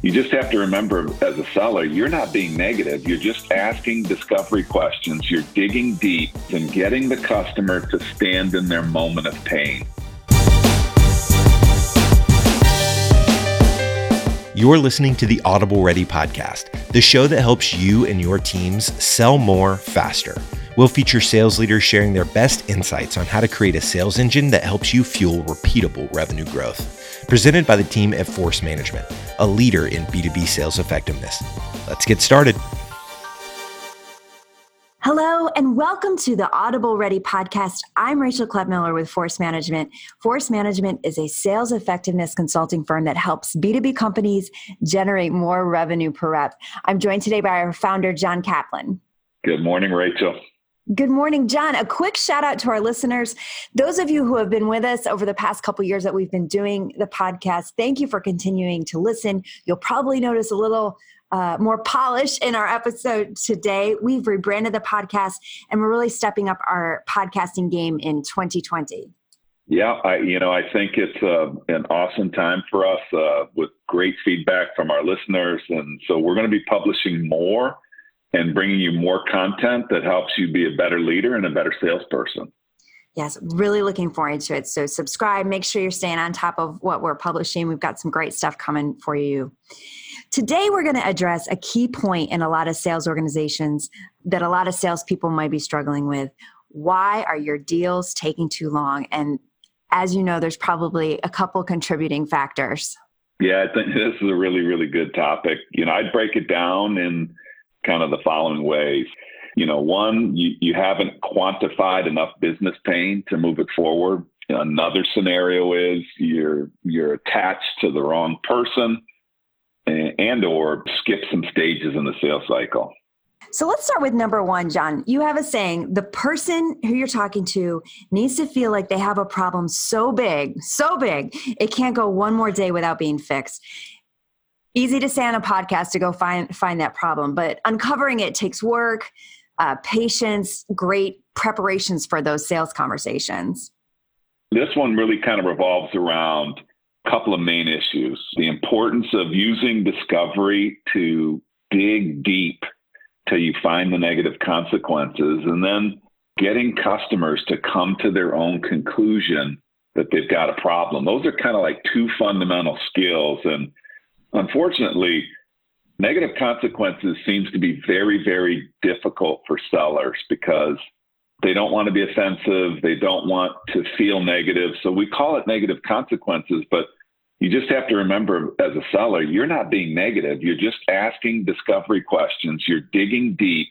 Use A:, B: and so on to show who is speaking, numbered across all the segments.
A: You just have to remember as a seller, you're not being negative. You're just asking discovery questions. You're digging deep and getting the customer to stand in their moment of pain.
B: You're listening to the Audible Ready podcast, the show that helps you and your teams sell more faster. We'll feature sales leaders sharing their best insights on how to create a sales engine that helps you fuel repeatable revenue growth presented by the team at Force Management, a leader in B2B sales effectiveness. Let's get started.
C: Hello, and welcome to the Audible Ready podcast. I'm Rachel Clapmeyer with Force Management. Force Management is a sales effectiveness consulting firm that helps B2B companies generate more revenue per rep. I'm joined today by our founder, John Kaplan.
A: Good morning, Rachel.
C: Good morning, John. A quick shout out to our listeners. Those of you who have been with us over the past couple years that we've been doing the podcast, thank you for continuing to listen. You'll probably notice a little uh, more polish in our episode today. We've rebranded the podcast and we're really stepping up our podcasting game in 2020.
A: Yeah, I you know I think it's uh, an awesome time for us uh, with great feedback from our listeners, and so we're going to be publishing more and bringing you more content that helps you be a better leader and a better salesperson.
C: Yes, really looking forward to it. So, subscribe, make sure you're staying on top of what we're publishing. We've got some great stuff coming for you. Today, we're going to address a key point in a lot of sales organizations that a lot of salespeople might be struggling with. Why are your deals taking too long? And as you know, there's probably a couple contributing factors.
A: Yeah, I think this is a really, really good topic. You know, I'd break it down in kind of the following ways. You know, one, you, you haven't quantified enough business pain to move it forward. Another scenario is you're you're attached to the wrong person and, and or skip some stages in the sales cycle.
C: So let's start with number one, John. You have a saying the person who you're talking to needs to feel like they have a problem so big, so big, it can't go one more day without being fixed easy to say on a podcast to go find find that problem but uncovering it takes work uh, patience great preparations for those sales conversations.
A: This one really kind of revolves around a couple of main issues. The importance of using discovery to dig deep till you find the negative consequences and then getting customers to come to their own conclusion that they've got a problem. Those are kind of like two fundamental skills and Unfortunately, negative consequences seems to be very, very difficult for sellers because they don't want to be offensive. They don't want to feel negative. So we call it negative consequences, but you just have to remember as a seller, you're not being negative. You're just asking discovery questions. You're digging deep.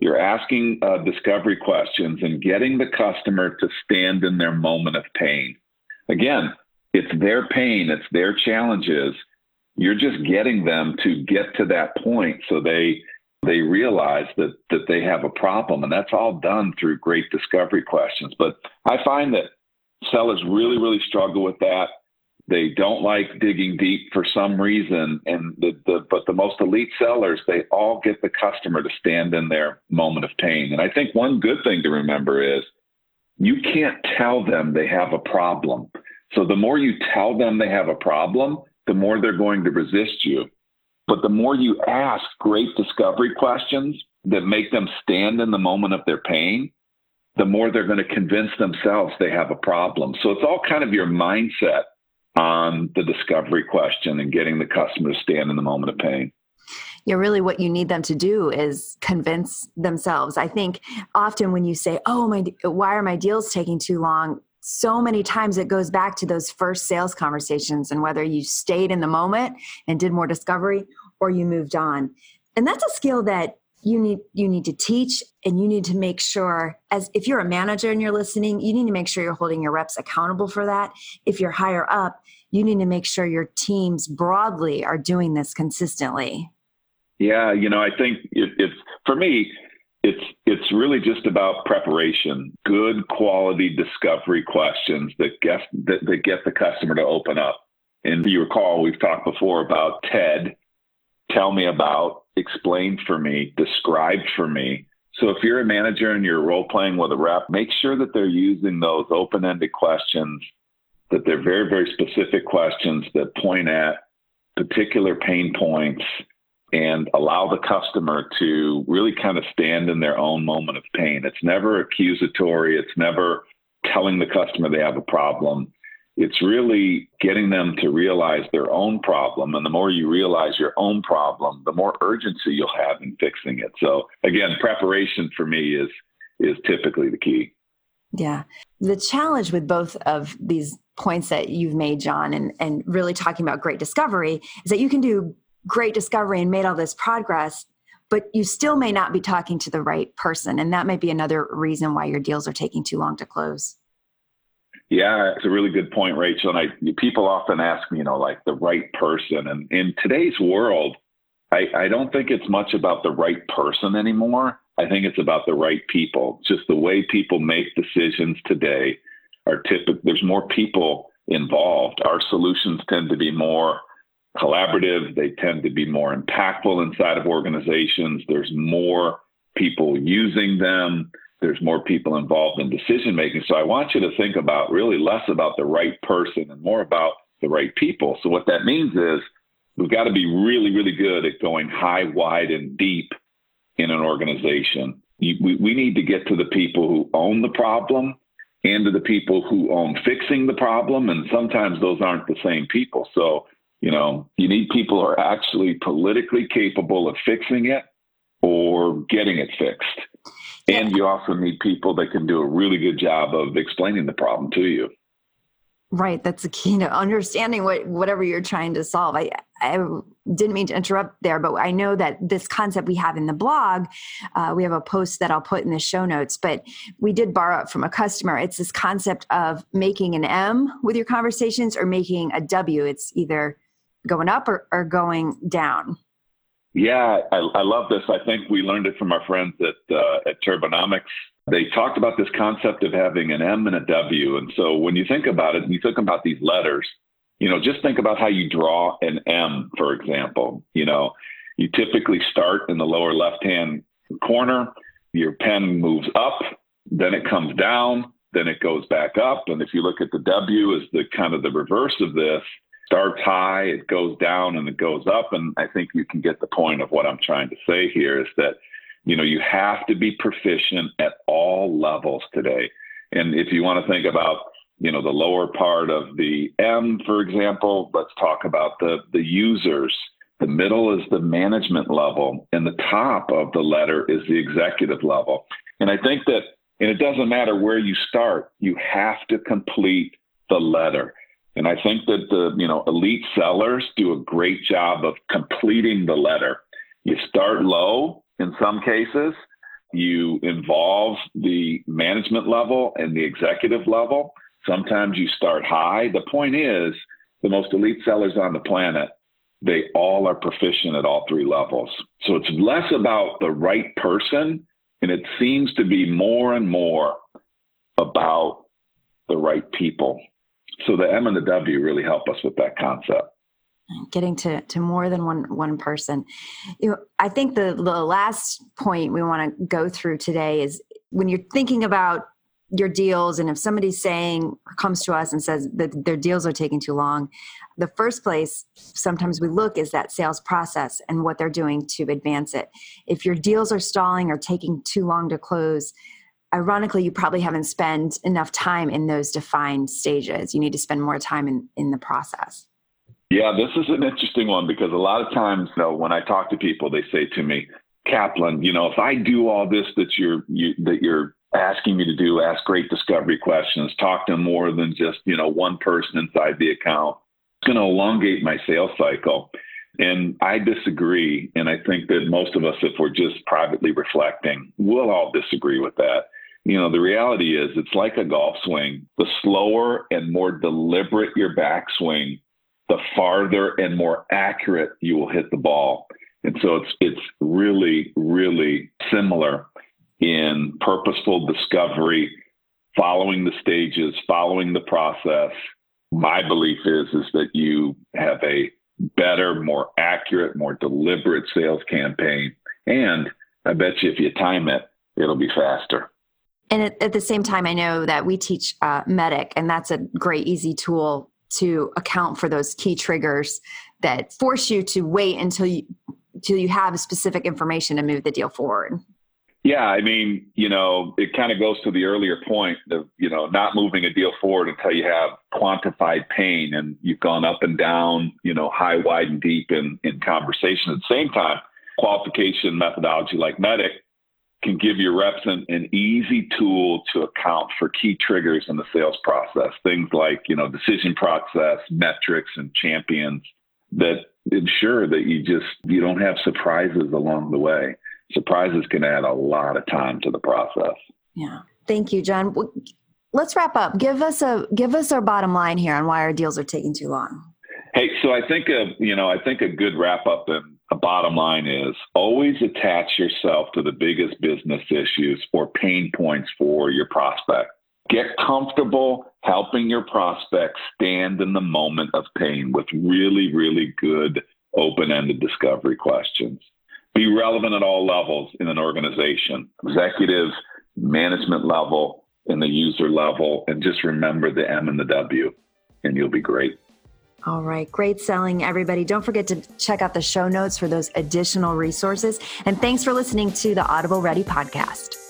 A: You're asking uh, discovery questions and getting the customer to stand in their moment of pain. Again, it's their pain, it's their challenges you're just getting them to get to that point so they they realize that that they have a problem and that's all done through great discovery questions. But i find that sellers really really struggle with that. They don't like digging deep for some reason and the, the but the most elite sellers they all get the customer to stand in their moment of pain. And i think one good thing to remember is you can't tell them they have a problem. So the more you tell them they have a problem the more they're going to resist you. But the more you ask great discovery questions that make them stand in the moment of their pain, the more they're going to convince themselves they have a problem. So it's all kind of your mindset on the discovery question and getting the customer to stand in the moment of pain.
C: Yeah, really, what you need them to do is convince themselves. I think often when you say, "Oh, my, why are my deals taking too long?" So many times it goes back to those first sales conversations and whether you stayed in the moment and did more discovery or you moved on. And that's a skill that you need you need to teach and you need to make sure as if you're a manager and you're listening you need to make sure you're holding your reps accountable for that. If you're higher up you need to make sure your teams broadly are doing this consistently.
A: Yeah you know i think it, it's for me it's it's really just about preparation, good quality discovery questions that get that, that get the customer to open up. And you recall we've talked before about TED, tell me about, explain for me, describe for me. So if you're a manager and you're role playing with a rep, make sure that they're using those open-ended questions, that they're very, very specific questions that point at particular pain points and allow the customer to really kind of stand in their own moment of pain. It's never accusatory, it's never telling the customer they have a problem. It's really getting them to realize their own problem. And the more you realize your own problem, the more urgency you'll have in fixing it. So again, preparation for me is is typically the key.
C: Yeah. The challenge with both of these points that you've made, John, and, and really talking about great discovery is that you can do great discovery and made all this progress, but you still may not be talking to the right person. And that might be another reason why your deals are taking too long to close.
A: Yeah, it's a really good point, Rachel. And I, people often ask me, you know, like the right person. And in today's world, I, I don't think it's much about the right person anymore. I think it's about the right people. Just the way people make decisions today are typical. There's more people involved. Our solutions tend to be more collaborative. They tend to be more impactful inside of organizations. There's more people using them. There's more people involved in decision making. So I want you to think about really less about the right person and more about the right people. So what that means is we've got to be really, really good at going high, wide, and deep in an organization. We, need to get to the people who own the problem and to the people who own fixing the problem. And sometimes those aren't the same people. So, you know, you need people who are actually politically capable of fixing it or getting it fixed. And you also need people that can do a really good job of explaining the problem to you.
C: Right, that's the key to understanding what whatever you're trying to solve. I I didn't mean to interrupt there, but I know that this concept we have in the blog, uh, we have a post that I'll put in the show notes. But we did borrow it from a customer. It's this concept of making an M with your conversations or making a W. It's either going up or, or going down.
A: Yeah, I, I, love this. I think we learned it from our friends at uh, at Turbonomics they talked about this concept of having an M and a W. And so when you think about it, and you think about these letters, you know, just think about how you draw an M, for example. You know, you typically start in the lower left hand corner, your pen moves up, then it comes down, then it goes back up. And if you look at the W as the kind of the reverse of this, starts high, it goes down and it goes up. And I think you can get the point of what I'm trying to say here is that you know, you have to be proficient at all levels today. And if you want to think about, you know, the lower part of the M, for example, let's talk about the, the users. The middle is the management level, and the top of the letter is the executive level. And I think that, and it doesn't matter where you start, you have to complete the letter. And I think that the, you know, elite sellers do a great job of completing the letter. You start low in some cases. You involve the management level and the executive level. Sometimes you start high. The point is, the most elite sellers on the planet, they all are proficient at all three levels. So it's less about the right person, and it seems to be more and more about the right people. So the M and the W really help us with that concept.
C: Getting to to more than one one person. You know i think the the last point we want to go through today is when you're thinking about your deals and if somebody's saying comes to us and says that their deals are taking too long the first place sometimes we look is that sales process and what they're doing to advance it. If your deals are stalling or taking too long to close ironically you probably haven't spent enough time in those defined stages you need to spend more time in in the process
A: yeah, this is an interesting one because a lot of times, you know, when I talk to people, they say to me, Kaplan, you know, if I do all this that you're you, that you're asking me to do, ask great discovery questions, talk to more than just you know one person inside the account, it's going to elongate my sales cycle. And I disagree. And I think that most of us, if we're just privately reflecting, we'll all disagree with that. You know, the reality is it's like a golf swing. The slower and more deliberate your backswing, the farther and more accurate you will hit the ball. And so it's it's really really similar in purposeful discovery, following the stages, following the process. My belief is is that you have a better, more accurate, more deliberate sales campaign, and I bet you if you time it, it'll be faster.
C: And at, at the same time, I know that we teach uh, MEDDIC, and that's a great, easy tool to account for those key triggers that force you to wait until you until you have specific information to move the deal forward.
A: Yeah, I mean, you know, it kind of goes to the earlier point of, you know, not moving a deal forward until you have quantified pain and you've gone up and down, you know, high, wide, and deep in, in conversation. At the same time, qualification methodology like MEDDIC can give your reps an, an easy tool to account for key triggers in the sales process. Things like, you know, decision process, metrics, and champions that ensure that you just you don't have surprises along the way surprises can add a lot of time to the process.
C: Yeah. Thank you, John. Let's wrap up. Give us a give us our bottom line here on why our deals are taking too long.
A: Hey, so I think a you know I think a good wrap up and a bottom line is always attach yourself to the biggest business issues or pain points for your prospect. Get comfortable helping your prospect stand in the moment of pain with really, really good open ended discovery questions be relevant at all levels in an organization, executive, management level, and the user level, and just remember the M and the W, and you'll be great.
C: All right. Great selling, everybody. Don't forget to check out the show notes for those additional resources. And thanks for listening to the Audible Ready podcast.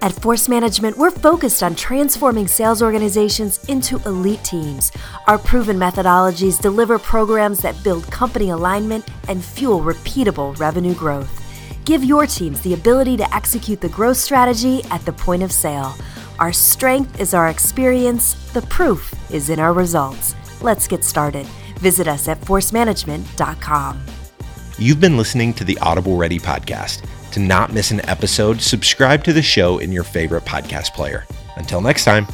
D: At Force Management, we're focused on transforming sales organizations into elite teams. Our proven methodologies deliver programs that build company alignment and fuel repeatable revenue growth. Give your teams the ability to execute the growth strategy at the point of sale. Our strength is our experience, the proof is in our results. Let's get started. Visit us at forcemanagement.com.
B: You've been listening to the Audible Ready podcast. To not miss an episode, subscribe to the show in your favorite podcast player. Until next time.